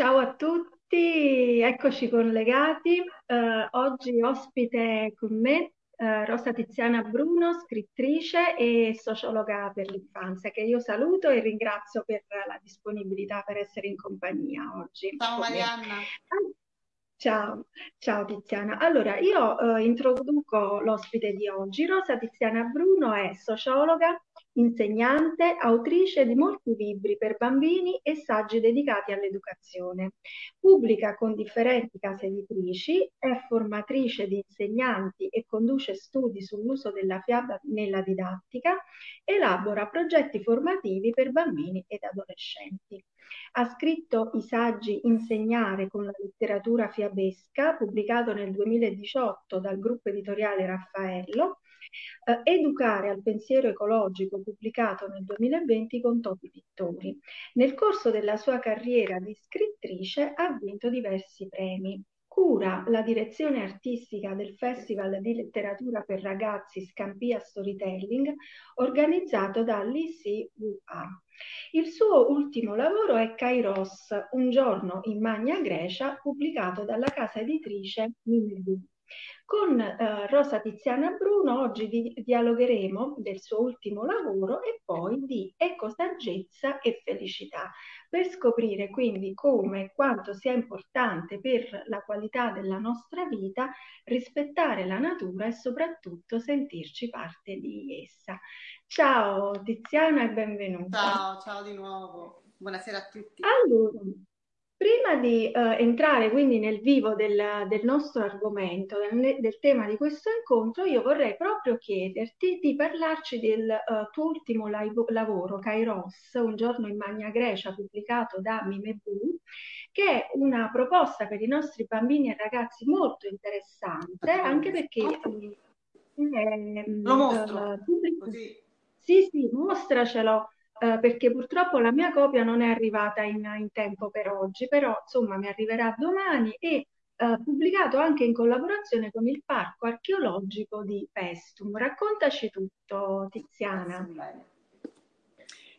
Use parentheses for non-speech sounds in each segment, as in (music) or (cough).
Ciao a tutti, eccoci collegati. Eh, oggi ospite con me eh, Rosa Tiziana Bruno, scrittrice e sociologa per l'infanzia, che io saluto e ringrazio per la disponibilità per essere in compagnia oggi. Ciao. Marianna. Ciao, ciao Tiziana. Allora, io eh, introduco l'ospite di oggi. Rosa Tiziana Bruno è sociologa, insegnante, autrice di molti libri per bambini e saggi dedicati all'educazione. Pubblica con differenti case editrici, è formatrice di insegnanti e conduce studi sull'uso della fiaba nella didattica, elabora progetti formativi per bambini ed adolescenti. Ha scritto i saggi Insegnare con la letteratura fiabesca, pubblicato nel 2018 dal gruppo editoriale Raffaello, eh, Educare al pensiero ecologico, pubblicato nel 2020 con Topi Pittori. Nel corso della sua carriera di scrittrice ha vinto diversi premi. Cura la direzione artistica del Festival di letteratura per ragazzi Scampia Storytelling, organizzato dall'ICUA. Il suo ultimo lavoro è Kairos, un giorno in Magna Grecia, pubblicato dalla casa editrice Mimedu. Con eh, Rosa Tiziana Bruno oggi di- dialogheremo del suo ultimo lavoro e poi di ecosaggezza e felicità, per scoprire quindi come e quanto sia importante per la qualità della nostra vita rispettare la natura e soprattutto sentirci parte di essa. Ciao Tiziana e benvenuta. Ciao, ciao di nuovo. Buonasera a tutti. Allora, prima di eh, entrare quindi nel vivo del, del nostro argomento, del, del tema di questo incontro, io vorrei proprio chiederti di parlarci del eh, tuo ultimo laivo- lavoro, Kairos, un giorno in Magna Grecia, pubblicato da Mimebu, che è una proposta per i nostri bambini e ragazzi molto interessante, anche perché eh, Lo mostro, eh, così. sì, sì, mostracelo, eh, perché purtroppo la mia copia non è arrivata in, in tempo per oggi, però insomma mi arriverà domani e eh, pubblicato anche in collaborazione con il Parco Archeologico di Pestum. Raccontaci tutto, Tiziana.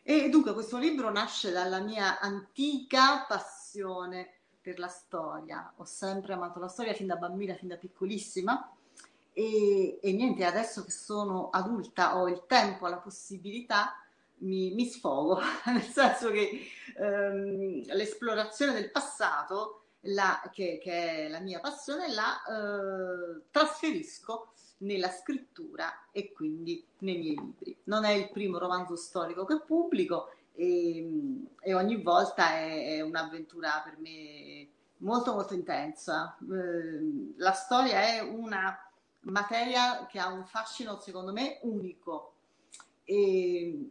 E dunque questo libro nasce dalla mia antica passione per la storia. Ho sempre amato la storia fin da bambina, fin da piccolissima. E, e niente, adesso che sono adulta ho il tempo, la possibilità, mi, mi sfogo, (laughs) nel senso che ehm, l'esplorazione del passato, la- che, che è la mia passione, la eh, trasferisco nella scrittura e quindi nei miei libri. Non è il primo romanzo storico che pubblico e, e ogni volta è, è un'avventura per me molto molto intensa. Eh, la storia è una materia che ha un fascino secondo me unico e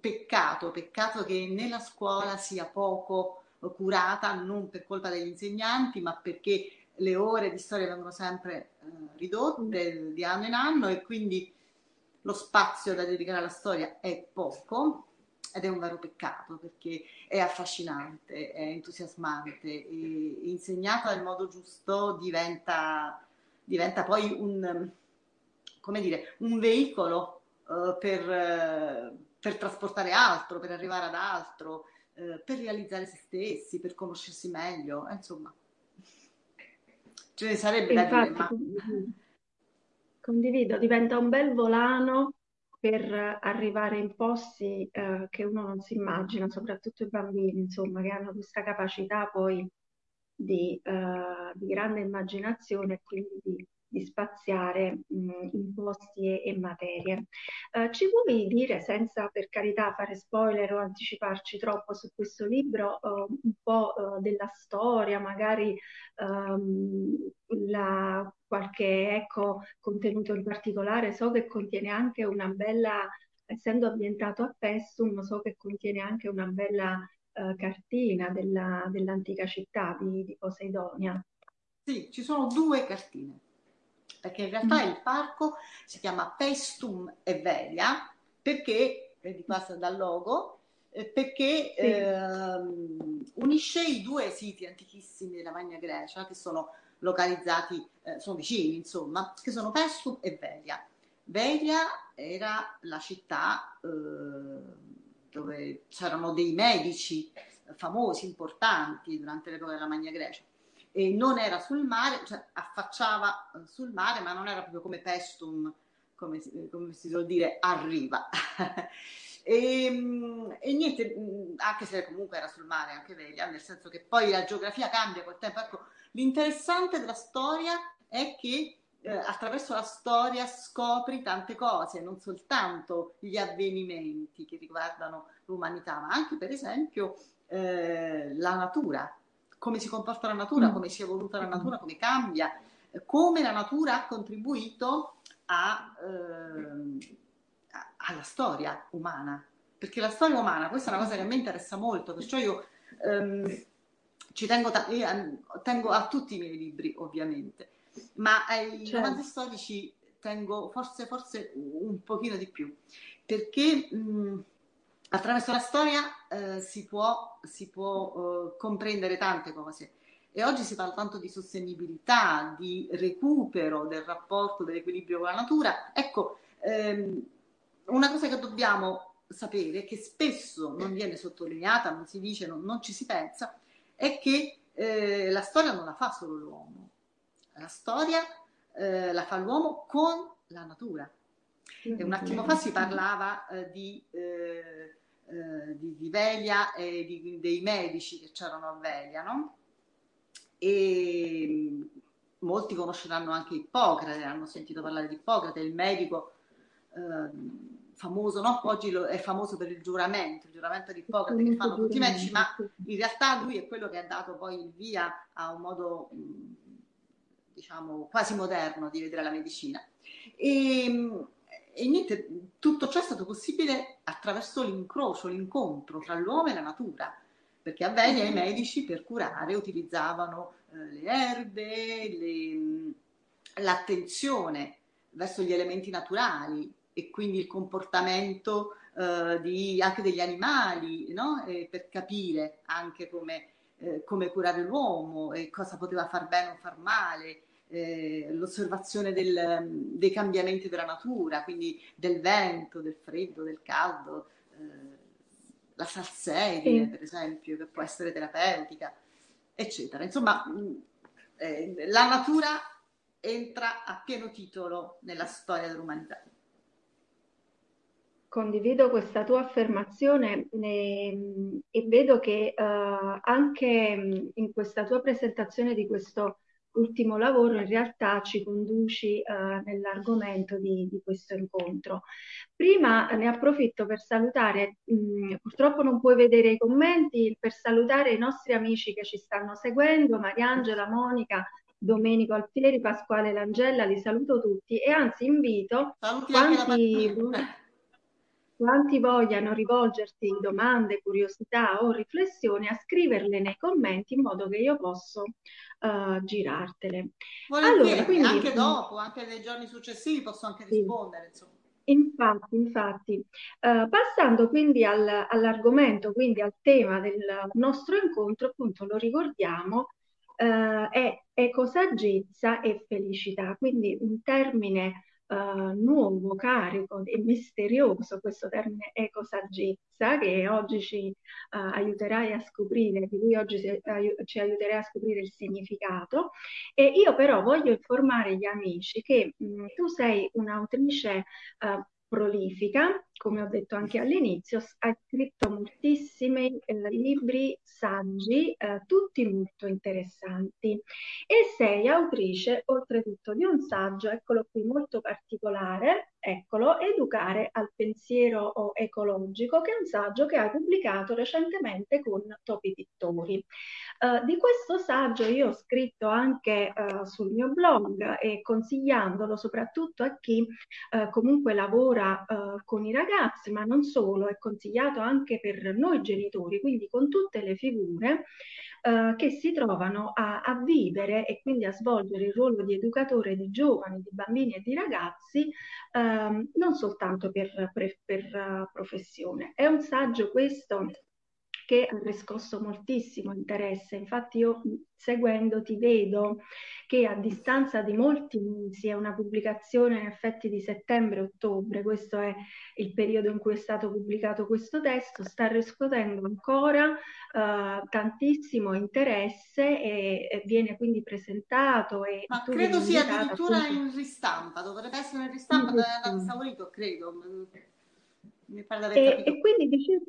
peccato, peccato che nella scuola sia poco curata, non per colpa degli insegnanti, ma perché le ore di storia vengono sempre eh, ridotte di anno in anno e quindi lo spazio da dedicare alla storia è poco ed è un vero peccato perché è affascinante, è entusiasmante e insegnata nel modo giusto diventa, diventa poi un, dire, un veicolo eh, per, eh, per trasportare altro, per arrivare ad altro, eh, per realizzare se stessi, per conoscersi meglio, eh, insomma. Ce ne sarebbe da dire, Infatti, ma condivido, condivido, diventa un bel volano per arrivare in posti eh, che uno non si immagina, soprattutto i bambini, insomma, che hanno questa capacità poi di, eh, di grande immaginazione e quindi di, di spaziare mh, in posti e, e materie. Eh, ci vuoi dire, senza per carità fare spoiler o anticiparci troppo su questo libro, eh, un po' eh, della storia, magari ehm, la- qualche ecco, contenuto in particolare? So che contiene anche una bella, essendo ambientato a Pessum, so che contiene anche una bella eh, cartina della- dell'antica città di, di Poseidonia. sì, ci sono due cartine. Perché in realtà Mm. il parco si chiama Pestum e Velia perché, vedi qua sta dal logo, eh, perché Sì. ehm, unisce i due siti antichissimi della Magna Grecia che sono localizzati, eh, sono vicini insomma, che sono Pestum e Velia. Velia era la città eh, dove c'erano dei medici famosi, importanti durante l'epoca della Magna Grecia. E non era sul mare, cioè affacciava eh, sul mare, ma non era proprio come Pestum, come, come si suol dire, arriva. e, (laughs) ehm, e, niente, anche se comunque era sul mare, anche Velia, nel senso che poi la geografia cambia col tempo. Ecco, l'interessante della storia è che eh, attraverso la storia scopri tante cose, non soltanto gli avvenimenti che riguardano l'umanità, ma anche per esempio eh, la natura, come si comporta la natura, mm. come si è evoluta la natura, come cambia, come la natura ha contribuito a, eh, alla storia umana. Perché la storia umana, questa è una cosa che a me interessa molto, perciò io ehm, ci tengo, ta- io, tengo a tutti i miei libri, ovviamente ma ai certo. romanzi storici tengo forse, forse un pochino di più, perché mh, attraverso la storia eh, si può, si può eh, comprendere tante cose. E oggi si parla tanto di sostenibilità, di recupero del rapporto, dell'equilibrio con la natura. Ecco, ehm, una cosa che dobbiamo sapere, che spesso non viene sottolineata, non si dice, non, non ci si pensa, è che eh, la storia non la fa solo l'uomo, la storia eh, la fa l'uomo con la natura. E un attimo fa si parlava eh, di, eh, eh di, di, Velia e di, dei medici che c'erano a Velia, no? E molti conosceranno anche Ippocrate, hanno sentito parlare di Ippocrate, il medico ehm, famoso, no? oggi è famoso per il giuramento, il giuramento di Ippocrate che fanno tutti i medici, ma in realtà lui è quello che ha dato poi il via a un modo diciamo, quasi moderno di vedere la medicina. E, e niente, tutto ciò è stato possibile attraverso l'incrocio, l'incontro tra l'uomo e la natura, perché a Venia i medici per curare utilizzavano eh, le erbe, l'attenzione verso gli elementi naturali e quindi il comportamento eh, di, anche degli animali, no? per capire anche come, eh, come curare l'uomo e cosa poteva far bene o far male eh, l'osservazione del, dei cambiamenti della natura, quindi del vento, del freddo, del caldo, eh, la salsedine sì. per esempio, che può essere terapeutica, eccetera. Insomma, mh, eh, la natura entra a pieno titolo nella storia dell'umanità. Condivido questa tua affermazione e, e vedo che uh, anche in questa tua presentazione di questo ultimo lavoro in realtà ci conduci eh, nell'argomento di, di, questo incontro. Prima ne approfitto per salutare, mh, mm, purtroppo non puoi vedere i commenti, per salutare i nostri amici che ci stanno seguendo, Mariangela, Monica, Domenico Alfieri, Pasquale Langella, li saluto tutti e anzi invito Saluti quanti, quanti vogliano rivolgerti domande, curiosità o riflessioni a scriverle nei commenti in modo che io posso uh, girartele. Allora, quindi, anche dopo, anche nei giorni successivi posso anche rispondere, insomma. Infatti, infatti, uh, passando quindi al, all'argomento, quindi al tema del nostro incontro, appunto lo ricordiamo, uh, è ecosaggezza e felicità, quindi un termine uh, nuovo, carico e misterioso, questo termine ecosaggezza, che oggi ci uh, aiuterai a scoprire, di cui oggi si, uh, ci aiuterai a scoprire il significato. E io però voglio informare gli amici che mh, tu sei un'autrice prolifica, come ho detto anche all'inizio, ha scritto moltissimi eh, libri, saggi, eh, tutti molto interessanti. E sei autrice, oltretutto, di un saggio, eccolo qui, molto particolare, eccolo, Educare al pensiero ecologico, che è un saggio che hai pubblicato recentemente con Topi Pittori. Uh, di questo saggio io ho scritto anche uh, sul mio blog e consigliandolo soprattutto a chi uh, comunque lavora con i ragazzi, ma non solo, è consigliato anche per noi genitori, quindi con tutte le figure che si trovano a, a, vivere e quindi a svolgere il ruolo di educatore di giovani, di bambini e di ragazzi, ehm, non soltanto per, per, per professione. È un saggio questo che ha riscosso moltissimo interesse. Infatti io seguendo ti vedo che a distanza di molti mesi, è una pubblicazione in effetti di settembre-ottobre, questo è il periodo in cui è stato pubblicato questo testo, sta riscuotendo ancora uh, tantissimo interesse e, e, viene quindi presentato. E Ma credo sia addirittura appunto... in ristampa, dovrebbe essere in ristampa, deve andare esaurito, credo. Mi pare di aver. E, e quindi dicevo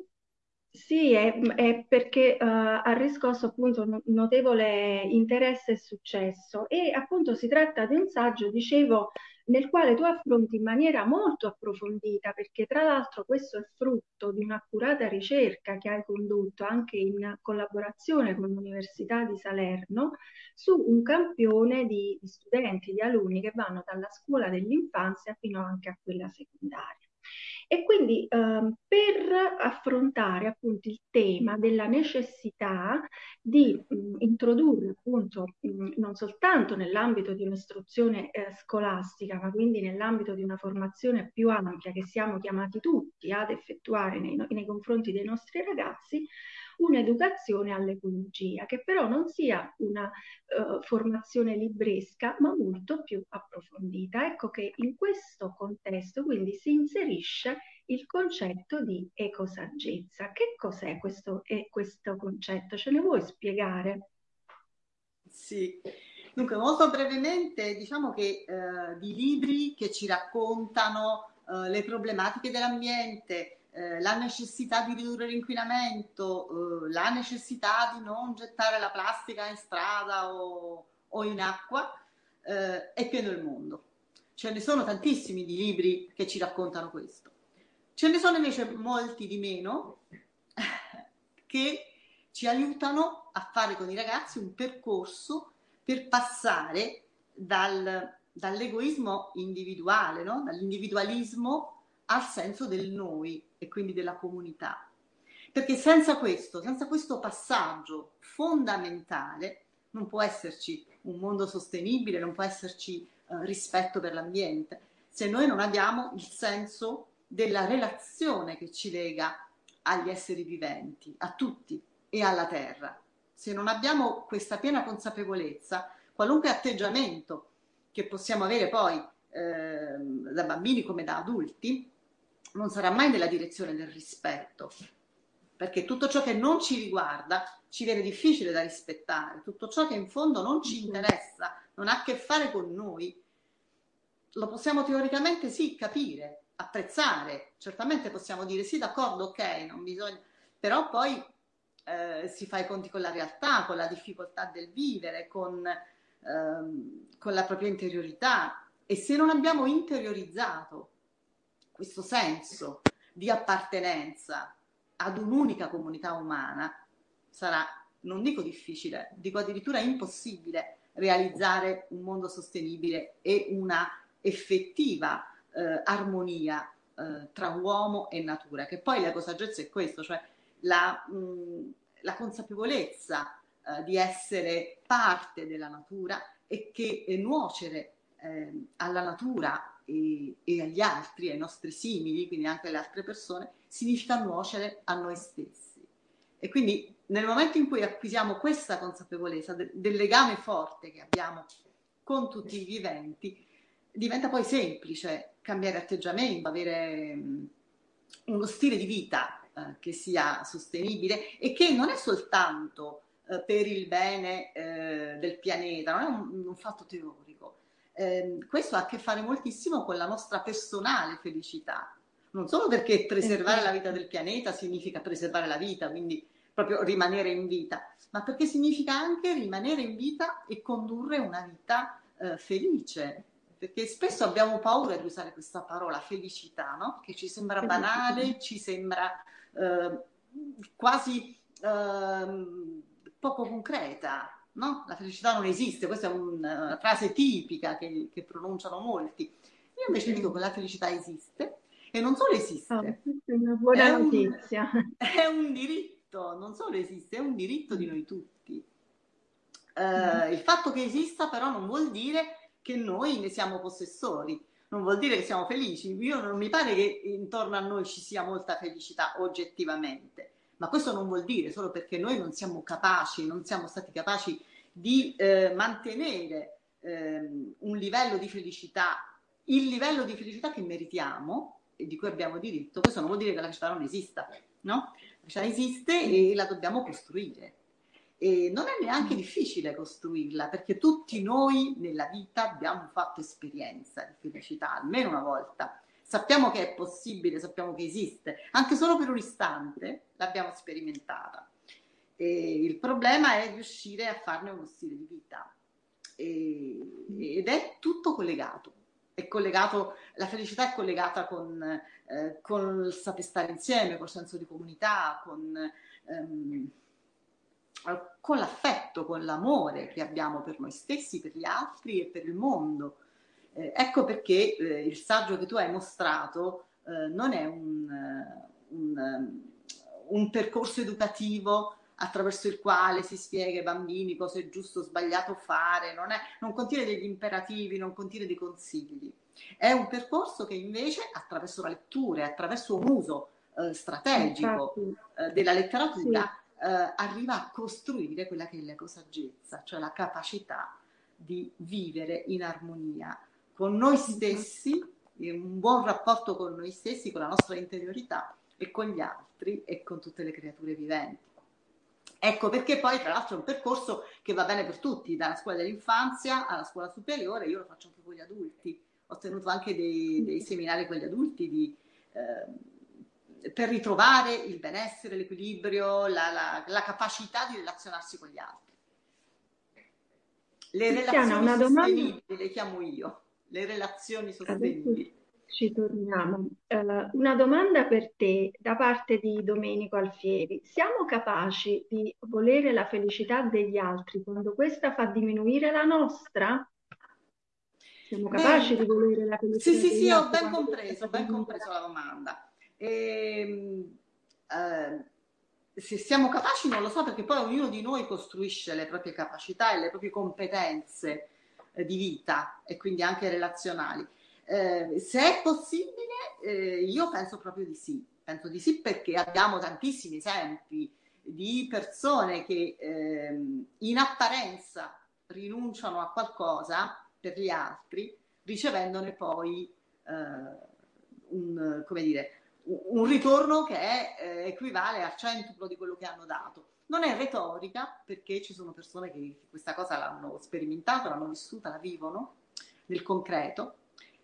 sì, è, è perché uh, ha riscosso appunto un notevole interesse e successo e appunto si tratta di un saggio, dicevo, nel quale tu affronti in maniera molto approfondita, perché tra l'altro questo è frutto di un'accurata ricerca che hai condotto anche in collaborazione con l'Università di Salerno su un campione di, di studenti, di alunni che vanno dalla scuola dell'infanzia fino anche a quella secondaria. E quindi ehm, per affrontare appunto il tema della necessità di mh, introdurre appunto mh, non soltanto nell'ambito di un'istruzione eh, scolastica, ma quindi nell'ambito di una formazione più ampia che siamo chiamati tutti ad effettuare nei, nei confronti dei nostri ragazzi, un'educazione all'ecologia, che però non sia una uh, formazione libresca, ma molto più approfondita. Ecco che in questo contesto quindi si inserisce il concetto di ecosaggezza. Che cos'è questo, eh, questo concetto? Ce ne vuoi spiegare? Sì. Dunque, molto brevemente, diciamo che eh, di libri che ci raccontano eh, le problematiche dell'ambiente, eh, la necessità di ridurre l'inquinamento, eh, la necessità di non gettare la plastica in strada o, o in acqua, eh, è pieno il mondo. Ce ne sono tantissimi di libri che ci raccontano questo. Ce ne sono invece molti di meno (laughs) che ci aiutano a fare con i ragazzi un percorso per passare dal, dall'egoismo individuale, no? dall'individualismo al senso del noi e quindi della comunità. Perché senza questo, senza questo passaggio fondamentale, non può esserci un mondo sostenibile, non può esserci eh, rispetto per l'ambiente, se noi non abbiamo il senso della relazione che ci lega agli esseri viventi, a tutti e alla terra. Se non abbiamo questa piena consapevolezza, qualunque atteggiamento che possiamo avere poi eh, da bambini come da adulti, non sarà mai nella direzione del rispetto, perché tutto ciò che non ci riguarda ci viene difficile da rispettare, tutto ciò che in fondo non ci interessa, non ha a che fare con noi, lo possiamo teoricamente sì capire, apprezzare, certamente possiamo dire sì, d'accordo, ok, non bisogna, però poi eh, si fa i conti con la realtà, con la difficoltà del vivere, con, ehm, con la propria interiorità e se non abbiamo interiorizzato questo senso di appartenenza ad un'unica comunità umana, sarà, non dico difficile, dico addirittura impossibile realizzare un mondo sostenibile e una effettiva eh, armonia eh, tra uomo e natura, che poi la saggezza è questo, cioè la, mh, la consapevolezza eh, di essere parte della natura e che nuocere ehm, alla natura e, e, agli altri, ai nostri simili, quindi anche alle altre persone, significa nuocere a noi stessi. E quindi nel momento in cui acquisiamo questa consapevolezza de, del legame forte che abbiamo con tutti i viventi, diventa poi semplice cambiare atteggiamento, avere um, uno stile di vita uh, che sia sostenibile e che non è soltanto uh, per il bene uh, del pianeta, non è un, un fatto teorico, eh, questo ha a che fare moltissimo con la nostra personale felicità. Non solo perché preservare la vita del pianeta significa preservare la vita, quindi proprio rimanere in vita, ma perché significa anche rimanere in vita e condurre una vita eh, felice. Perché spesso abbiamo paura di usare questa parola felicità, no? che ci sembra banale, ci sembra eh, quasi ehm, poco concreta, no? La felicità non esiste, questa è una frase tipica che, che pronunciano molti. Io invece dico che la felicità esiste e non solo esiste. Oh, è una buona è notizia. Un, (laughs) è un diritto, non solo esiste, è un diritto di noi tutti. Uh, il fatto che esista però non vuol dire che noi ne siamo possessori, non vuol dire che siamo felici. Io non mi pare che intorno a noi ci sia molta felicità oggettivamente, ma questo non vuol dire solo perché noi non siamo capaci, non siamo stati capaci di eh, mantenere eh, un livello di felicità, il livello di felicità che meritiamo e di cui abbiamo diritto, questo non vuol dire che la felicità non esista, no? La felicità esiste e la dobbiamo costruire. E non è neanche difficile costruirla perché tutti noi nella vita abbiamo fatto esperienza di felicità, almeno una volta. Sappiamo che è possibile, sappiamo che esiste, anche solo per un istante l'abbiamo sperimentata. E il problema è riuscire a farne uno stile di vita. E, ed è tutto collegato. È collegato, la felicità è collegata con, eh, con il saper stare insieme, col senso di comunità, con, ehm, con l'affetto, con l'amore che abbiamo per noi stessi, per gli altri e per il mondo. Eh, ecco perché eh, il saggio che tu hai mostrato eh, non è un, eh, un, um, un, percorso educativo attraverso il quale si spiega ai bambini cosa è giusto o sbagliato fare, non, è, non contiene degli imperativi, non contiene dei consigli. È un percorso che invece attraverso la lettura attraverso un uso eh, strategico eh, della letteratura sì. arriva a costruire quella che è l'ecosaggezza, cioè la capacità di vivere in armonia con noi stessi, un buon rapporto con noi stessi, con la nostra interiorità e con gli altri e con tutte le creature viventi. Ecco perché poi tra l'altro è un percorso che va bene per tutti, dalla scuola dell'infanzia alla scuola superiore, io lo faccio anche con gli adulti, ho tenuto anche dei, dei seminari con gli adulti di, eh, per ritrovare il benessere, l'equilibrio, la, la, la capacità di relazionarsi con gli altri. Le Cristiana, relazioni sostenibili domanda... le chiamo io le relazioni sostenibili. Ci torniamo. Uh, una domanda per te da parte di Domenico Alfieri. Siamo capaci di volere la felicità degli altri quando questa fa diminuire la nostra? Siamo capaci Beh, di volere la felicità? Sì, sì, sì, ho ben compreso, ben compreso la domanda. E, ehm, uh, se siamo capaci non lo so perché poi ognuno di noi costruisce le proprie capacità e le proprie competenze eh, di vita e quindi anche relazionali. Eh, se è possibile, eh, io penso proprio di sì. Penso di sì perché abbiamo tantissimi esempi di persone che ehm, in apparenza rinunciano a qualcosa per gli altri, ricevendone poi eh, un, dire, un ritorno che è, eh, equivale al centuplo di quello che hanno dato. Non è retorica perché ci sono persone che questa cosa l'hanno sperimentata, l'hanno vissuta, la vivono nel concreto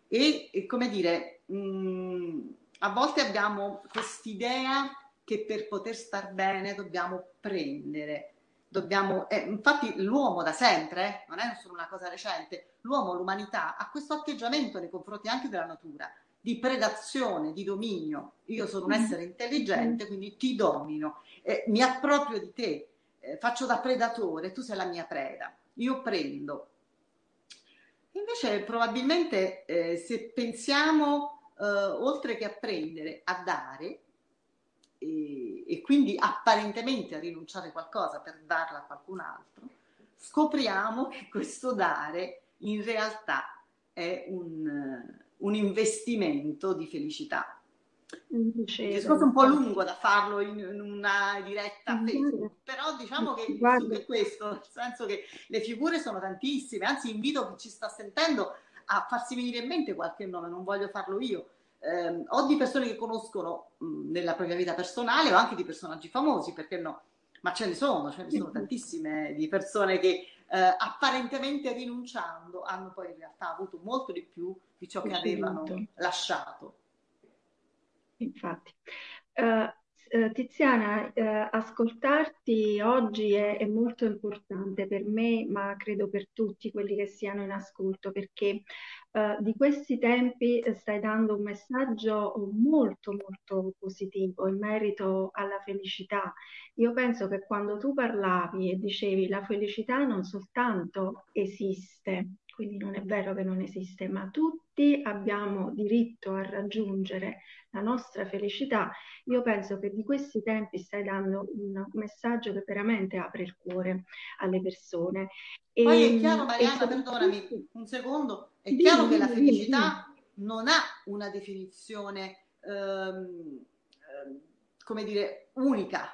e, e come dire, mh, mm, a volte abbiamo quest'idea che per poter star bene dobbiamo prendere, dobbiamo, eh, infatti l'uomo da sempre, eh, non è solo una cosa recente, l'uomo, l'umanità ha questo atteggiamento nei confronti anche della natura di predazione, di dominio. Io sono un mm. essere intelligente, quindi ti domino, eh, mi approprio di te, eh, faccio da predatore, tu sei la mia preda, io prendo. Invece probabilmente eh, se pensiamo eh, oltre che a prendere, a dare, e, e, quindi apparentemente a rinunciare a qualcosa per darla a qualcun altro, scopriamo che questo dare in realtà è un un investimento di felicità. Il discorso è un po' lungo da farlo in, in una diretta Facebook, però diciamo che è questo, nel senso che le figure sono tantissime, anzi invito chi ci sta sentendo a farsi venire in mente qualche nome, non voglio farlo io, eh, o di persone che conoscono mh, nella propria vita personale o anche di personaggi famosi, perché no? Ma ce ne sono, ce ne sono tantissime di persone che eh, apparentemente rinunciando hanno poi in realtà avuto molto di più di ciò che avevano lasciato. Infatti. Uh, Tiziana, uh, ascoltarti oggi è, è, molto importante per me, ma credo per tutti quelli che siano in ascolto, perché uh, di questi tempi stai dando un messaggio molto, molto positivo in merito alla felicità. Io penso che quando tu parlavi e dicevi la felicità non soltanto esiste, quindi non è vero che non esiste, ma tutti abbiamo diritto a raggiungere la nostra felicità. Io penso che di questi tempi stai dando un messaggio che veramente apre il cuore alle persone. E, Poi è chiaro, Marianna, e... perdonami un secondo, è dimmi, chiaro che la felicità dimmi. non ha una definizione, ehm, ehm, come dire, unica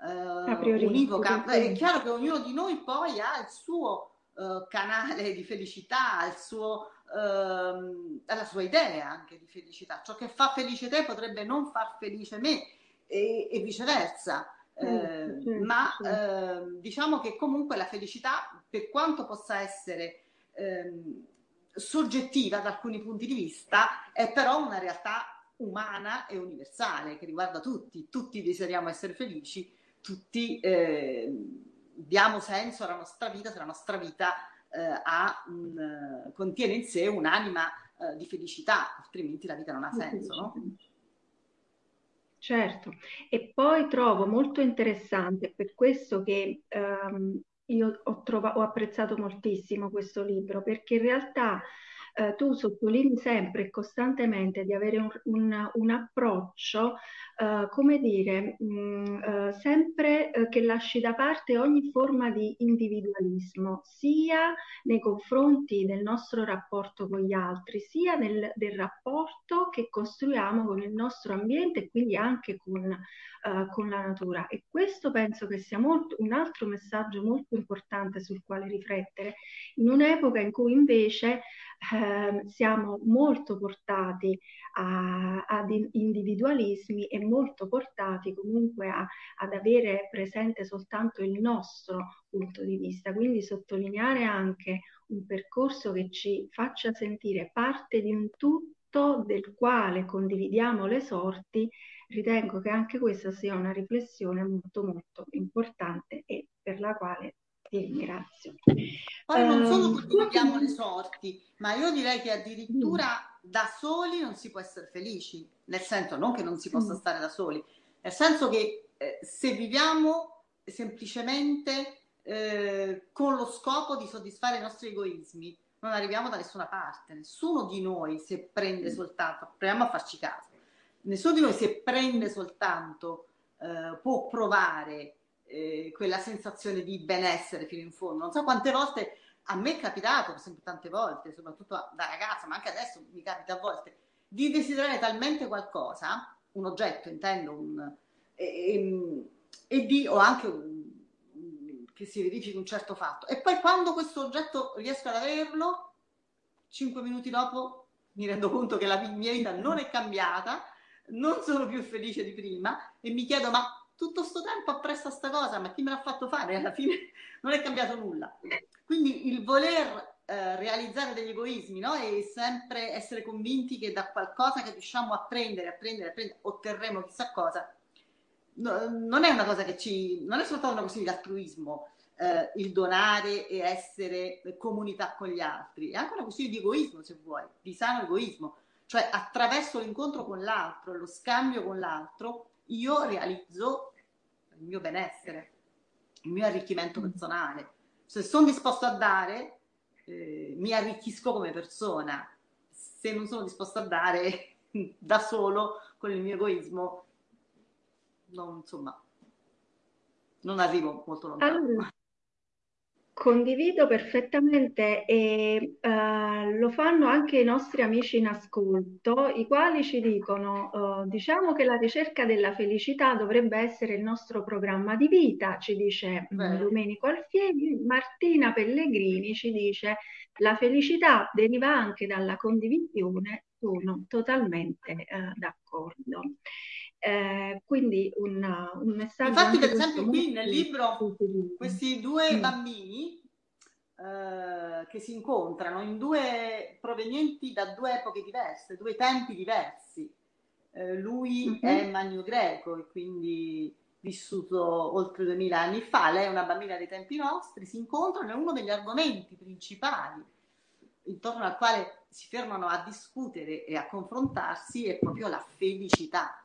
eh, univoca. È chiaro che ognuno di noi poi ha il suo eh, canale di felicità, il suo, ehm, la sua idea anche di felicità. Ciò che fa felice te potrebbe non far felice me e, e viceversa. Eh, sì, ma sì. Eh, diciamo che comunque la felicità, per quanto possa essere ehm, soggettiva da alcuni punti di vista, è però una realtà umana e universale che riguarda tutti. Tutti desideriamo essere felici, tutti eh, diamo senso alla nostra vita se la nostra vita eh, ha un, contiene in sé un'anima eh, di felicità, altrimenti la vita non ha senso, no? Certo, e poi trovo molto interessante, per questo che ehm, io ho, trova- ho apprezzato moltissimo questo libro, perché in realtà eh, tu sottolinei sempre e costantemente di avere un, un, un approccio, eh, come dire, mh, mm, eh, sempre eh, che lasci da parte ogni forma di individualismo, sia nei confronti del nostro rapporto con gli altri, sia nel, del rapporto che costruiamo con il nostro ambiente e quindi anche con uh, con la natura. E questo penso che sia molto, un altro messaggio molto importante sul quale riflettere, in un'epoca in cui invece eh, siamo molto portati ad individualismi e molto portati comunque a, ad avere presente soltanto il nostro punto di vista. Quindi sottolineare anche un percorso che ci faccia sentire parte di un tutto del quale condividiamo le sorti ritengo che anche questa sia una riflessione molto molto importante e per la quale ti ringrazio. Poi non solo ehm, condividiamo le sorti, ma io direi che addirittura. Da soli non si può essere felici, nel senso non che non si possa mm. stare da soli, nel senso che eh, se viviamo semplicemente eh, con lo scopo di soddisfare i nostri egoismi, non arriviamo da nessuna parte, nessuno di noi se prende mm. soltanto, proviamo a farci caso, nessuno di noi se prende soltanto eh, può provare eh, quella sensazione di benessere fino in fondo. Non so quante volte a me è capitato, esempio tante volte, soprattutto da ragazza, ma anche adesso mi capita a volte, di desiderare talmente qualcosa, un oggetto intendo, un, e, e, e di, o anche un, che si verifichi un certo fatto. E poi quando questo oggetto riesco ad averlo, cinque minuti dopo mi rendo conto che la mia vita non è cambiata, non sono più felice di prima e mi chiedo ma tutto sto tempo appresso a sta cosa, ma chi me l'ha fatto fare? Alla fine (laughs) non è cambiato nulla. Quindi il voler eh, realizzare degli egoismi no? e sempre essere convinti che da qualcosa che riusciamo a prendere, a prendere, a prendere, otterremo chissà cosa, no, non è una cosa che ci... non è soltanto una questione di altruismo, eh, il donare e essere comunità con gli altri, è anche una questione di egoismo, se vuoi, di sano egoismo cioè attraverso l'incontro con l'altro, lo scambio con l'altro, io realizzo il mio benessere, il mio arricchimento mm. personale. Se sono disposto a dare, eh, mi arricchisco come persona. Se non sono disposto a dare (laughs) da solo, con il mio egoismo, non, insomma, non arrivo molto lontano. Allora, Condivido perfettamente e eh, lo fanno anche i nostri amici in ascolto, i quali ci dicono, eh, diciamo che la ricerca della felicità dovrebbe essere il nostro programma di vita, ci dice Beh. Domenico Alfieri, Martina Pellegrini ci dice la felicità deriva anche dalla condivisione, sono totalmente eh, d'accordo. Eh, quindi un, un, messaggio. Infatti, per esempio, qui nel libro questi due mm. bambini eh, che si incontrano in due provenienti da due epoche diverse, due tempi diversi. Eh, lui mm-hmm. è magno greco e quindi vissuto oltre 2000 anni fa, lei è una bambina dei tempi nostri, si incontrano e uno degli argomenti principali intorno al quale si fermano a discutere e a confrontarsi è proprio la felicità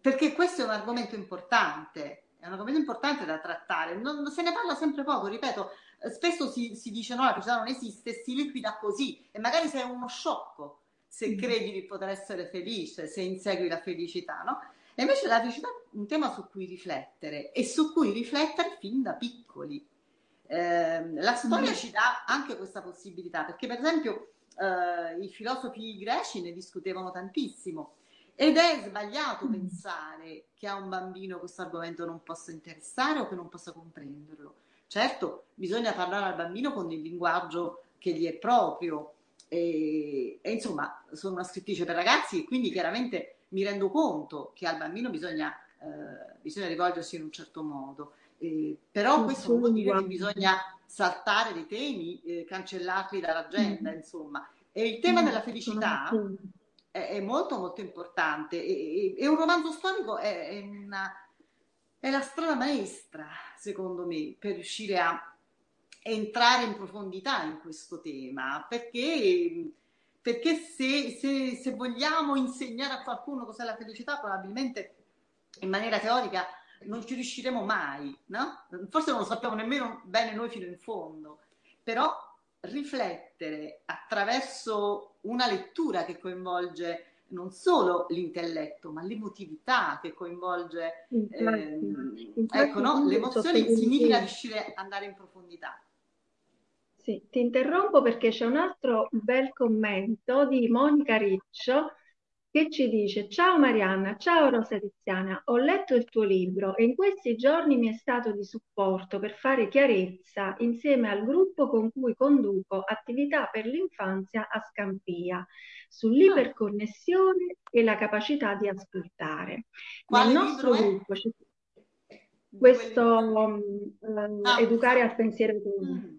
perché questo è un argomento importante, è un argomento importante da trattare, non, se ne parla sempre poco, ripeto, eh, spesso si, si dice no, la felicità non esiste, si liquida così e magari sei uno sciocco se mm. credi di poter essere felice, se insegui la felicità, no? E invece la felicità è un tema su cui riflettere e su cui riflettere fin da piccoli. Eh, la storia mm. ci dà anche questa possibilità, perché per esempio eh, i filosofi greci ne discutevano tantissimo Ed è sbagliato mm. pensare che a un bambino questo argomento non possa interessare o che non possa comprenderlo. Certo, bisogna parlare al bambino con il linguaggio che gli è proprio. E, e insomma, sono una scrittrice per ragazzi e quindi chiaramente mi rendo conto che al bambino bisogna, eh, bisogna rivolgersi in un certo modo. Eh, però questo non vuol dire che bisogna saltare dei temi, eh, cancellarli dall'agenda, mm. insomma. E il tema mm. della felicità è, è molto molto importante e, e, e un romanzo storico è, è, una, è la strada maestra, secondo me, per riuscire a entrare in profondità in questo tema, perché, perché se, se, se vogliamo insegnare a qualcuno cos'è la felicità, probabilmente in maniera teorica non ci riusciremo mai, no? Forse non lo sappiamo nemmeno bene noi fino in fondo, però riflettere attraverso una lettura che coinvolge non solo l'intelletto, ma l'emotività che coinvolge, ehm, ecco, no? le emozioni significa riuscire ad andare in profondità. Sì, ti interrompo perché c'è un altro bel commento di Monica Riccio che ci dice Ciao Marianna, ciao Rosa Tiziana, ho letto il tuo libro e in questi giorni mi è stato di supporto per fare chiarezza insieme al gruppo con cui conduco attività per l'infanzia a Scampia sull'iperconnessione e la capacità di ascoltare. Quale Nel nostro gruppo c'è questo um, ah, Educare al pensiero comune. Mm.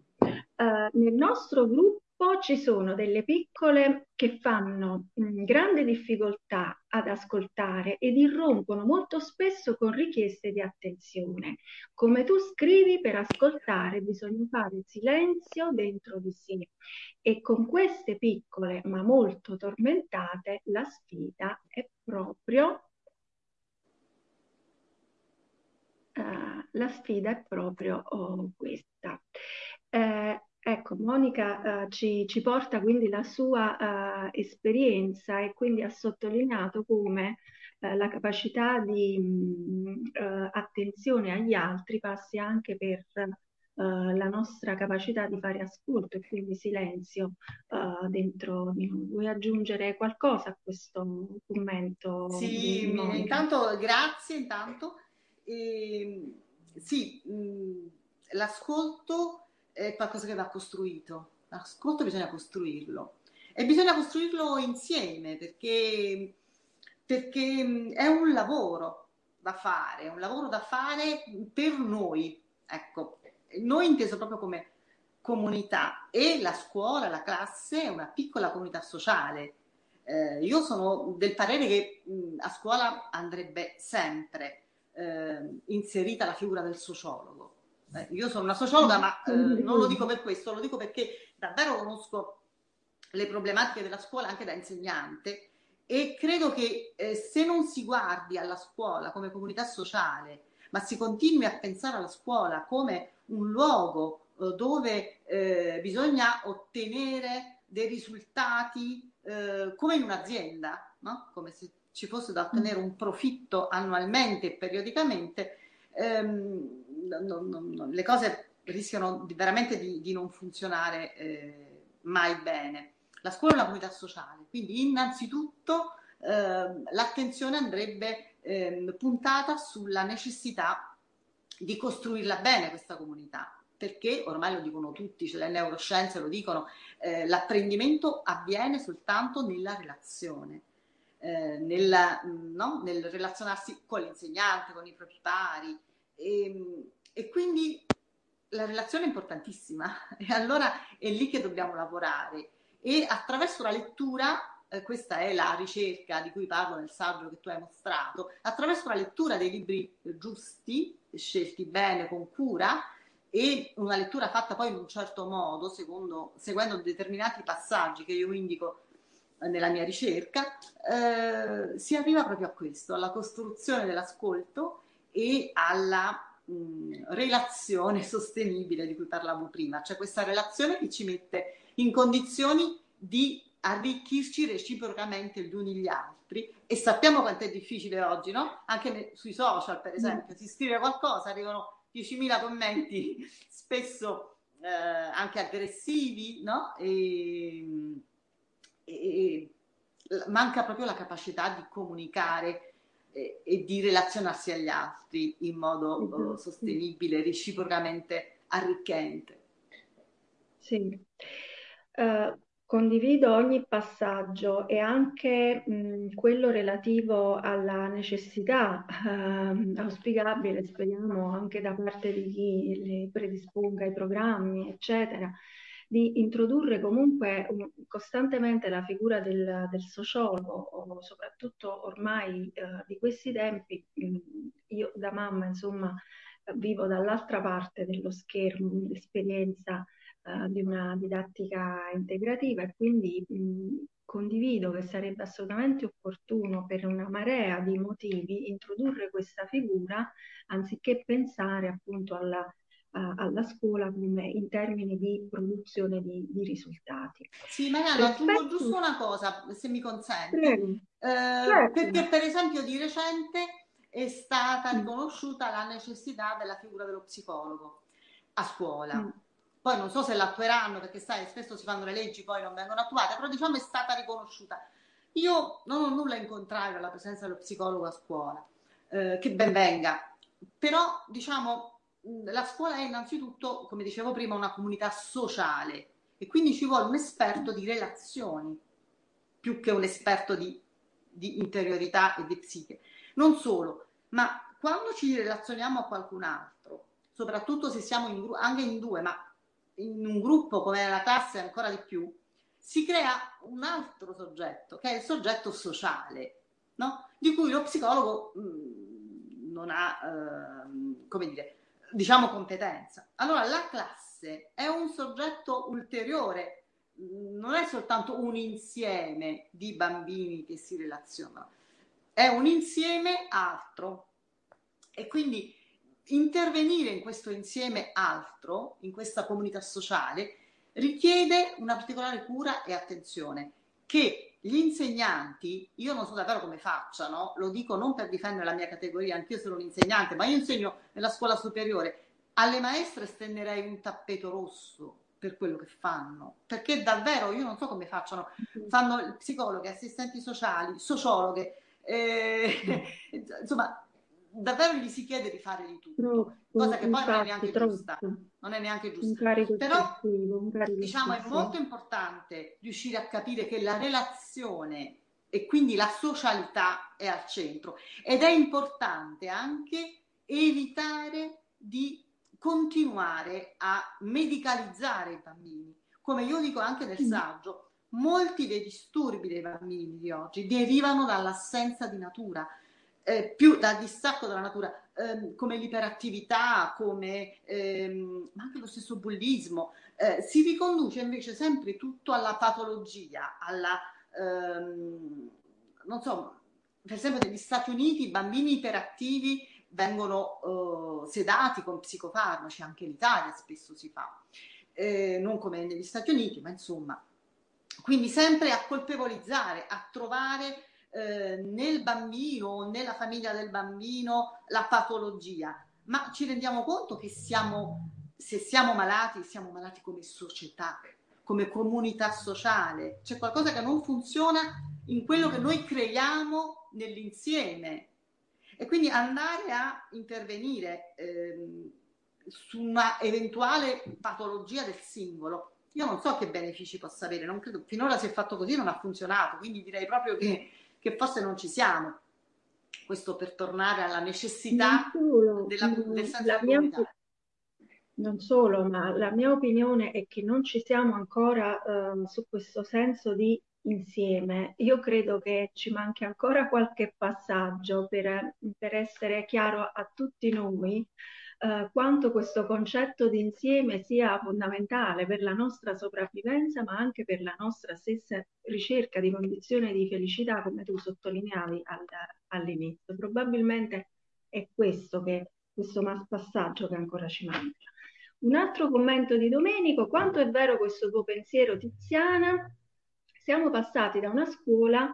Uh, nel nostro gruppo poi ci sono delle piccole che fanno grande difficoltà ad ascoltare ed irrompono molto spesso con richieste di attenzione. Come tu scrivi, per ascoltare bisogna fare silenzio dentro di sé. E con queste piccole ma molto tormentate la sfida è proprio Uh, la sfida è proprio oh, questa. Eh, Ecco, Monica eh, ci, ci, porta quindi la sua eh, esperienza e quindi ha sottolineato come eh, la capacità di mh, mm, eh, attenzione agli altri passi anche per eh, la nostra capacità di fare ascolto e quindi silenzio eh, dentro di noi. Vuoi aggiungere qualcosa a questo commento? Sì, intanto grazie intanto. E, ehm, sì, mh, mm, l'ascolto è qualcosa che va costruito. L'ascolto bisogna costruirlo e bisogna costruirlo insieme perché, perché è un lavoro da fare, è un lavoro da fare per noi. Ecco, noi inteso proprio come comunità e la scuola, la classe è una piccola comunità sociale. Eh, io sono del parere che mh, a scuola andrebbe sempre eh, inserita la figura del sociologo io sono una sociologa, ma eh, non lo dico per questo, lo dico perché davvero conosco le problematiche della scuola anche da insegnante e credo che eh, se non si guardi alla scuola come comunità sociale, ma si continui a pensare alla scuola come un luogo eh, dove eh, bisogna ottenere dei risultati eh, come in un'azienda, no? come se ci fosse da ottenere un profitto annualmente e periodicamente, ehm, non, non, le cose rischiano di, veramente di, di, non funzionare eh, mai bene. La scuola è una comunità sociale, quindi innanzitutto eh, l'attenzione andrebbe eh, puntata sulla necessità di costruirla bene questa comunità, perché ormai lo dicono tutti, cioè le neuroscienze lo dicono, eh, l'apprendimento avviene soltanto nella relazione. Eh, nel, no? nel relazionarsi con l'insegnante, con i propri pari, e, ehm, e quindi la relazione è importantissima (laughs) e allora è lì che dobbiamo lavorare. E attraverso la lettura, eh, questa è la ricerca di cui parlo nel saggio che tu hai mostrato, attraverso la lettura dei libri giusti, scelti bene, con cura, e una lettura fatta poi in un certo modo, secondo, seguendo determinati passaggi che io indico eh, nella mia ricerca, eh, si arriva proprio a questo, alla costruzione dell'ascolto e alla relazione (laughs) sostenibile di cui parlavo prima, cioè questa relazione che ci mette in condizioni di arricchirci reciprocamente gli uni gli altri e sappiamo quanto è difficile oggi, no? Anche ne, sui social, per esempio, si scrive qualcosa, arrivano 10.000 commenti, (laughs) spesso eh, anche aggressivi, no? E, e, manca proprio la capacità di comunicare e, e di relazionarsi agli altri in modo uh, sostenibile, reciprocamente arricchente. Sì. Uh, Condivido ogni passaggio e anche mh, quello relativo alla necessità eh, auspicabile, speriamo anche da parte di chi le predisponga i programmi, eccetera, di introdurre comunque un, costantemente la figura del, del sociologo, soprattutto ormai eh, di questi tempi. Io da mamma, insomma, vivo dall'altra parte dello schermo, l'esperienza eh, di una didattica integrativa e quindi mh, condivido che sarebbe assolutamente opportuno per una marea di motivi introdurre questa figura anziché pensare appunto alla, alla scuola come in termini di produzione di, di risultati. Sì, Mariana, Rispetto... aggiungo giusto una cosa, se mi consenti. Eh, certo. Perché per esempio di recente è stata mm. riconosciuta la necessità della figura dello psicologo a scuola. Mm poi non so se l'attueranno perché sai, spesso si fanno le leggi poi non vengono attuate, però diciamo è stata riconosciuta. Io non ho nulla in contrario alla presenza dello psicologo a scuola, eh, che ben venga, però diciamo la scuola è innanzitutto, come dicevo prima, una comunità sociale e quindi ci vuole un esperto di relazioni più che un esperto di, di interiorità e di psiche. Non solo, ma quando ci relazioniamo a qualcun altro, soprattutto se siamo in, anche in due, ma in un gruppo come la classe ancora di più, si crea un altro soggetto, che è il soggetto sociale, no? di cui lo psicologo mh, non ha, eh, come dire, diciamo competenza. Allora la classe è un soggetto ulteriore, mm, non è soltanto un insieme di bambini che si relazionano, è un insieme altro. E quindi intervenire in questo insieme altro, in questa comunità sociale, richiede una particolare cura e attenzione che gli insegnanti, io non so davvero come facciano, lo dico non per difendere la mia categoria, anch'io sono un insegnante, ma io insegno nella scuola superiore, alle maestre stenderei un tappeto rosso per quello che fanno, perché davvero io non so come facciano, fanno psicologhe, assistenti sociali, sociologhe, eh, (laughs) insomma davvero gli si chiede di fare di tutto, troppo, cosa che poi infatti, non è neanche troppo. giusta. Non è neanche giusta. Però diciamo è molto importante riuscire a capire che la relazione e quindi la socialità è al centro ed è importante anche evitare di continuare a medicalizzare i bambini. Come io dico anche nel saggio, molti dei disturbi dei bambini di oggi derivano dall'assenza di natura eh, più dal distacco dalla natura, ehm, come l'iperattività, come ehm, anche lo stesso bullismo, eh, si riconduce invece sempre tutto alla patologia, alla, ehm, non so, per esempio negli Stati Uniti i bambini iperattivi vengono eh, sedati con psicofarmaci, anche in Italia spesso si fa, eh, non come negli Stati Uniti, ma insomma, quindi sempre a colpevolizzare, a trovare eh, nel bambino o nella famiglia del bambino la patologia, ma ci rendiamo conto che siamo, se siamo malati, siamo malati come società, come comunità sociale. C'è qualcosa che non funziona in quello che noi creiamo nell'insieme. E quindi andare a intervenire ehm, su una eventuale patologia del singolo, io non so che benefici possa avere, credo, finora si è fatto così, non ha funzionato, quindi direi proprio che che forse non ci siamo. Questo per tornare alla necessità solo, della, del senso di comunità. Non solo, ma la mia opinione è che non ci siamo ancora uh, su questo senso di insieme. Io credo che ci manchi ancora qualche passaggio per, per essere chiaro a tutti noi eh, quanto questo concetto di insieme sia fondamentale per la nostra sopravvivenza, ma anche per la nostra stessa ricerca di condizioni di felicità, come tu sottolineavi al, all'inizio. Probabilmente è questo, che, questo passaggio che ancora ci manca. Un altro commento di Domenico, quanto è vero questo tuo pensiero Tiziana? Siamo passati da una scuola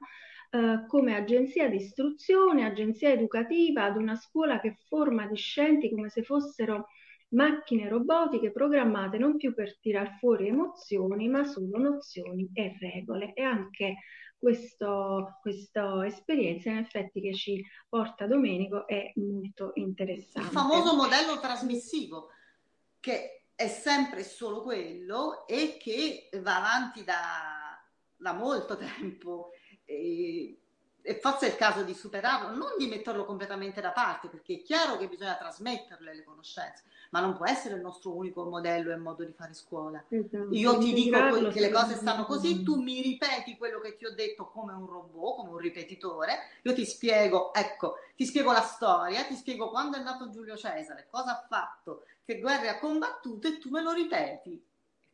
eh, come agenzia di istruzione, agenzia educativa, ad una scuola che forma discenti come se fossero macchine robotiche programmate non più per tirar fuori emozioni, ma solo nozioni e regole. E anche questo, questa esperienza in effetti che ci porta Domenico è molto interessante. Il famoso modello trasmissivo che è sempre solo quello e che va avanti da, da molto tempo. E e forse è il caso di superarlo, non di metterlo completamente da parte, perché è chiaro che bisogna trasmetterle le conoscenze, ma non può essere il nostro unico modello e modo di fare scuola. Esatto. Io ti dico che le cose stanno così, tu mi ripeti quello che ti ho detto come un robot, come un ripetitore, io ti spiego, ecco, ti spiego la storia, ti spiego quando è nato Giulio Cesare, cosa ha fatto, che guerre ha combattuto e tu me lo ripeti.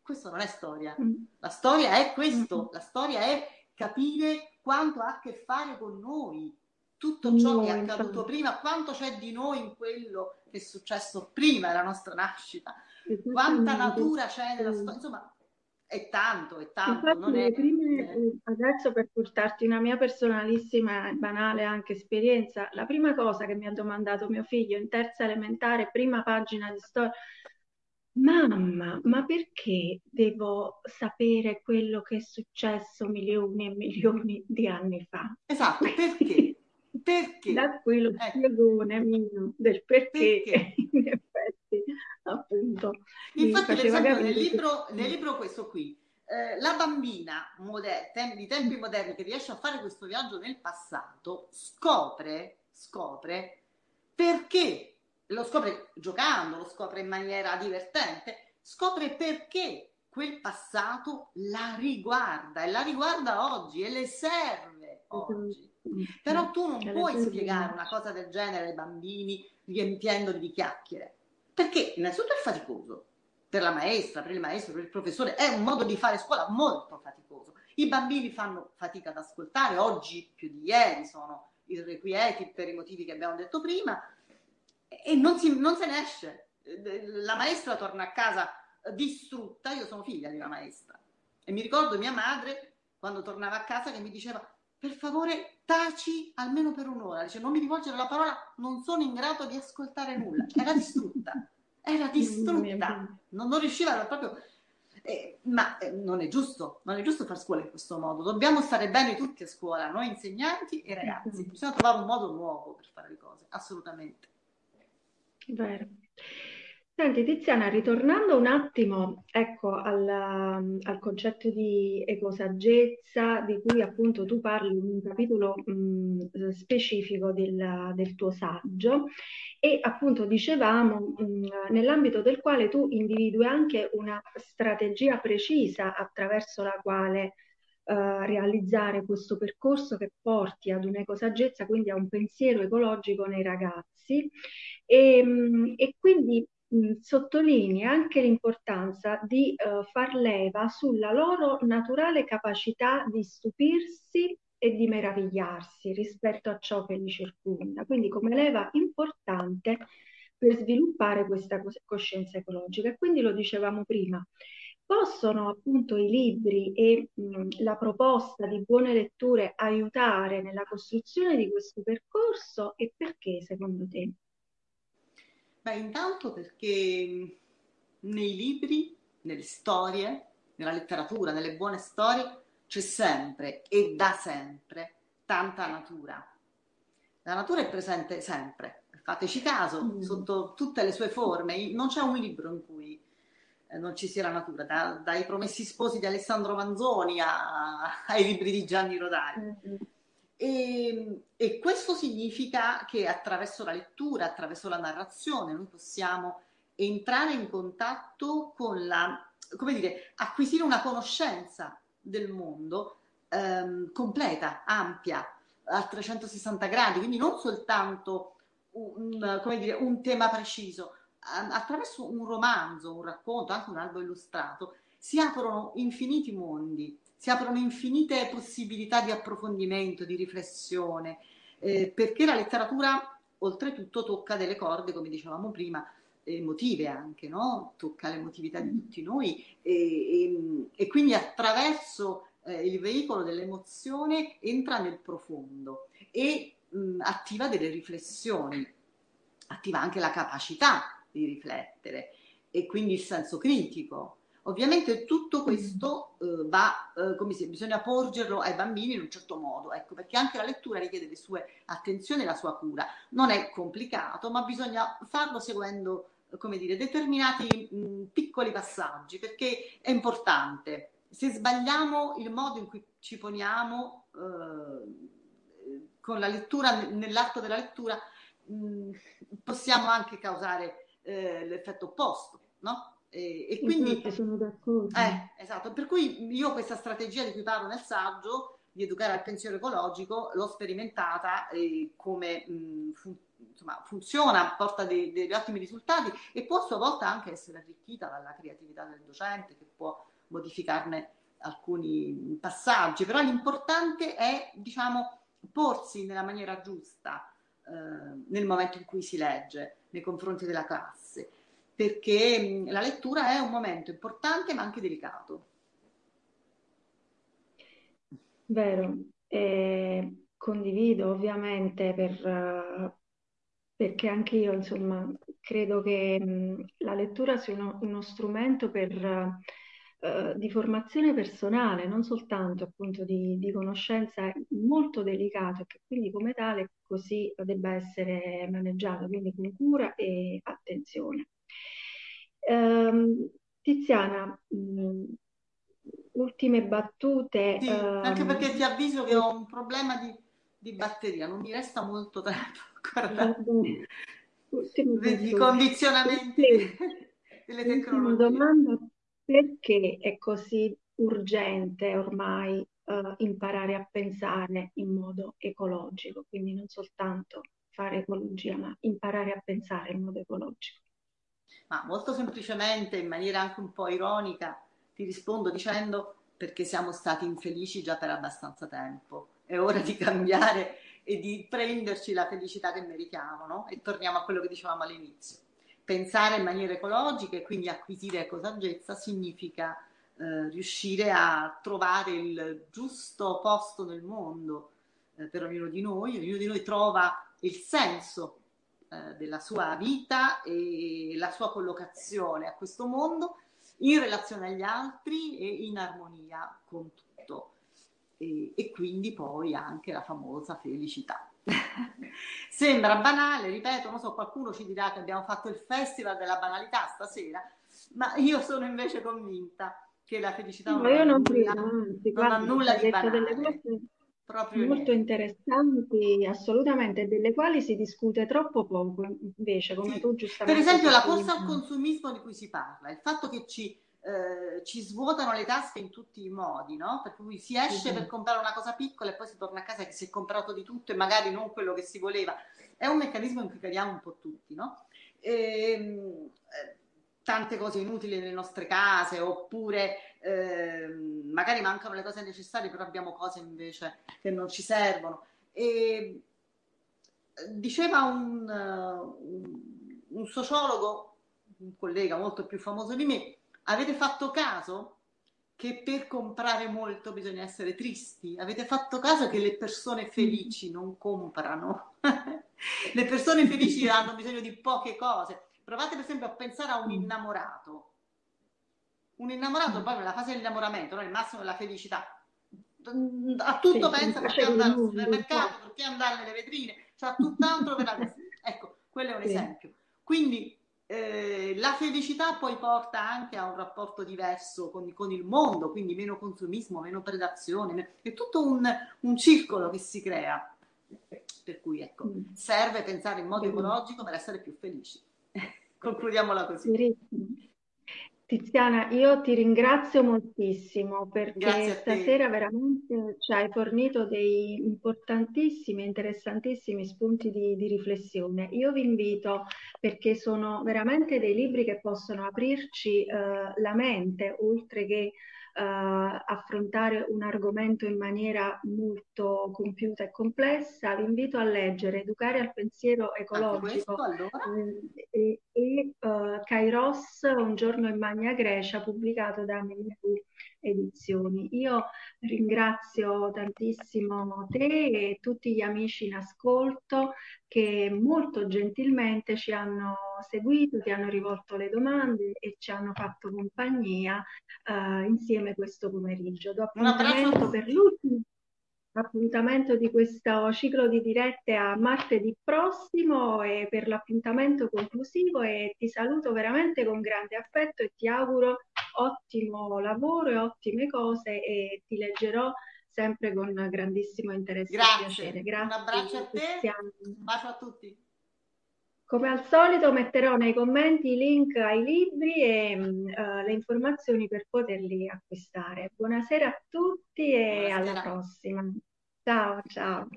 Questo non è storia. Mm. La storia è questo, la storia è capire quanto ha a che fare con noi, tutto ciò no, che è accaduto prima, quanto c'è di noi in quello che è successo prima della nostra nascita, quanta natura c'è nella storia, insomma è tanto, è tanto. Infatti, è, prime, eh. adesso per portarti una mia personalissima e banale anche esperienza, la prima cosa che mi ha domandato mio figlio in terza elementare, prima pagina di storia, Mamma, ma perché devo sapere quello che è successo milioni e milioni di anni fa? Esatto, perché? (laughs) Perché? Da qui lo ecco. spiegone mio del perché, perché? (laughs) in effetti, appunto. Infatti, per esempio, nel libro, nel libro questo qui, eh, la bambina moder- tem- di tempi moderni che riesce a fare questo viaggio nel passato scopre, scopre perché lo scopre giocando, lo scopre in maniera divertente, scopre perché quel passato la riguarda e la riguarda oggi e le serve oggi. Però tu non puoi spiegare una cosa del genere ai bambini riempiendoli di chiacchiere, perché innanzitutto è faticoso per la maestra, per il maestro, per il professore, è un modo di fare scuola molto faticoso. I bambini fanno fatica ad ascoltare, oggi più di ieri sono irrequieti per i motivi che abbiamo detto prima, e non, si, non se ne esce. La maestra torna a casa distrutta, io sono figlia di una maestra. E mi ricordo mia madre quando tornava a casa che mi diceva per favore taci almeno per un'ora, dice non mi rivolgere la parola, non sono in grado di ascoltare nulla, era distrutta, era distrutta, non, non riusciva proprio... Eh, ma eh, non è giusto, non è giusto fare scuola in questo modo, dobbiamo stare bene tutti a scuola, noi insegnanti e ragazzi, bisogna trovare un modo nuovo per fare le cose, assolutamente. Vero. Senti Tiziana, ritornando un attimo ecco, al, al concetto di ecosaggezza di cui appunto tu parli in un capitolo mh, specifico del, del, tuo saggio e appunto dicevamo mh, nell'ambito del quale tu individui anche una strategia precisa attraverso la quale Uh, realizzare questo percorso che porti ad un'ecosaggezza, quindi a un pensiero ecologico nei ragazzi e, ehm, e quindi sottolinea anche l'importanza di uh, far leva sulla loro naturale capacità di stupirsi e di meravigliarsi rispetto a ciò che li circonda, quindi come leva importante per sviluppare questa coscienza ecologica. E quindi lo dicevamo prima, possono appunto i libri e mh, la proposta di buone letture aiutare nella costruzione di questo percorso e perché secondo te? Beh, intanto perché nei libri, nelle storie, nella letteratura, nelle buone storie, c'è sempre e da sempre tanta natura. La natura è presente sempre, fateci caso, mm. sotto tutte le sue forme. Non c'è un libro in cui non ci sia la natura, da, dai Promessi Sposi di Alessandro Manzoni a, (laughs) ai libri di Gianni Rodari. Mm-hmm. E, e, questo significa che attraverso la lettura, attraverso la narrazione, noi possiamo entrare in contatto con la, come dire, acquisire una conoscenza del mondo ehm, completa, ampia, a 360 gradi, quindi non soltanto un, dire, un tema preciso. Attraverso un romanzo, un racconto, anche un albo illustrato, si aprono infiniti mondi si aprono infinite possibilità di approfondimento, di riflessione, eh, perché la letteratura oltretutto tocca delle corde, come dicevamo prima, emotive anche, no? tocca l'emotività di tutti noi e, e, e quindi attraverso eh, il veicolo dell'emozione entra nel profondo e mh, attiva delle riflessioni, attiva anche la capacità di riflettere e quindi il senso critico Ovviamente tutto questo eh, va, eh, come si bisogna porgerlo ai bambini in un certo modo, ecco, perché anche la lettura richiede le sue attenzioni e la sua cura. Non è complicato, ma bisogna farlo seguendo, come dire, determinati mh, piccoli passaggi, perché è importante. Se sbagliamo il modo in cui ci poniamo eh, con la lettura, nell'atto della lettura, mh, possiamo anche causare eh, l'effetto opposto, no? E, e quindi esatto, sono d'accordo. Eh, esatto, per cui io questa strategia di cui parlo nel saggio di educare al pensiero ecologico l'ho sperimentata e come mh, fun- insomma, funziona, porta dei, degli ottimi risultati e può a sua volta anche essere arricchita dalla creatività del docente che può modificarne alcuni passaggi, però l'importante è, diciamo, porsi nella maniera giusta eh, nel momento in cui si legge nei confronti della classe perché la lettura è un momento importante ma anche delicato. Vero, eh, condivido ovviamente per, perché anche io insomma credo che mh, la lettura sia uno, uno strumento per, uh, di formazione personale, non soltanto appunto di, di conoscenza molto delicato e che quindi come tale così debba essere maneggiato, quindi con cura e attenzione. Um, Tiziana, mh, mm, ultime battute. Sì, um, anche perché ti avviso che ho un problema di, di batteria, non mi resta molto tempo. Guarda, i condizionamenti delle tecnologie. domanda, perché è così urgente ormai uh, imparare a pensare in modo ecologico, quindi non soltanto fare ecologia, ma imparare a pensare in modo ecologico? Ma molto semplicemente, in maniera anche un po' ironica, ti rispondo dicendo perché siamo stati infelici già per abbastanza tempo. È ora di cambiare e di prenderci la felicità che meritiamo, no? E torniamo a quello che dicevamo all'inizio. Pensare in maniera ecologica e quindi acquisire ecosaggezza significa eh, riuscire a trovare il giusto posto nel mondo eh, per ognuno di noi. Ognuno di noi trova il senso eh, della sua vita e la sua collocazione a questo mondo in relazione agli altri e in armonia con tutto. E, e quindi poi anche la famosa felicità. (laughs) Sembra banale, ripeto, non so, qualcuno ci dirà che abbiamo fatto il festival della banalità stasera, ma io sono invece convinta che la felicità no, non, ha nulla, non, non ha nulla di banale. Delle cose Proprio molto niente. interessanti, assolutamente, delle quali si discute troppo poco, invece, come sì. tu giustamente Per esempio, la corsa al consumismo di cui si parla, il fatto che ci, eh, ci svuotano le tasche in tutti i modi, no? Per cui si esce sì. per comprare una cosa piccola e poi si torna a casa che si è comprato di tutto e magari non quello che si voleva. È un meccanismo in cui cadiamo un po' tutti, no? E, ehm, eh, tante cose inutili nelle nostre case, oppure eh, magari mancano le cose necessarie, però abbiamo cose invece che non ci servono. E diceva un, un, un sociologo, un collega molto più famoso di me, avete fatto caso che per comprare molto bisogna essere tristi? Avete fatto caso che le persone felici non comprano? (laughs) le persone felici (laughs) hanno bisogno di poche cose. Provate per esempio a pensare a un innamorato un innamorato mm. poi nella fase dell'innamoramento, no? il massimo della felicità, a tutto sì, pensa perché andare al supermercato, perché andare nelle vetrine, cioè tutt'altro per la (laughs) Ecco, quello è un sì. esempio. Quindi eh, la felicità poi porta anche a un rapporto diverso con, con, il mondo, quindi meno consumismo, meno predazione, è tutto un, un circolo che si crea. Per cui ecco, mm. serve pensare in modo ecologico per essere più felici. (laughs) Concludiamola così. Tiziana, io ti ringrazio moltissimo perché stasera veramente ci hai fornito dei importantissimi, interessantissimi spunti di, di, riflessione. Io vi invito perché sono veramente dei libri che possono aprirci eh, la mente, oltre che affrontare un argomento in maniera molto compiuta e complessa, vi invito a leggere Educare al pensiero ecologico questo, allora? eh, e, e uh, Kairos, Un giorno in Magna Grecia, pubblicato da Mimeu edizioni. Io ringrazio tantissimo te e tutti gli amici in ascolto che molto gentilmente ci hanno seguito, ti hanno rivolto le domande e ci hanno fatto compagnia uh, insieme questo pomeriggio. Do appuntamento per l'ultimo appuntamento di questo ciclo di dirette a martedì prossimo e per l'appuntamento conclusivo e ti saluto veramente con grande affetto e ti auguro ottimo lavoro e ottime cose e ti leggerò sempre con grandissimo interesse Grazie. e piacere. Grazie. Un abbraccio a te, un bacio a tutti. Come al solito metterò nei commenti i link ai libri e uh, le informazioni per poterli acquistare. Buonasera a tutti e Buonasera. alla prossima. Ciao, ciao.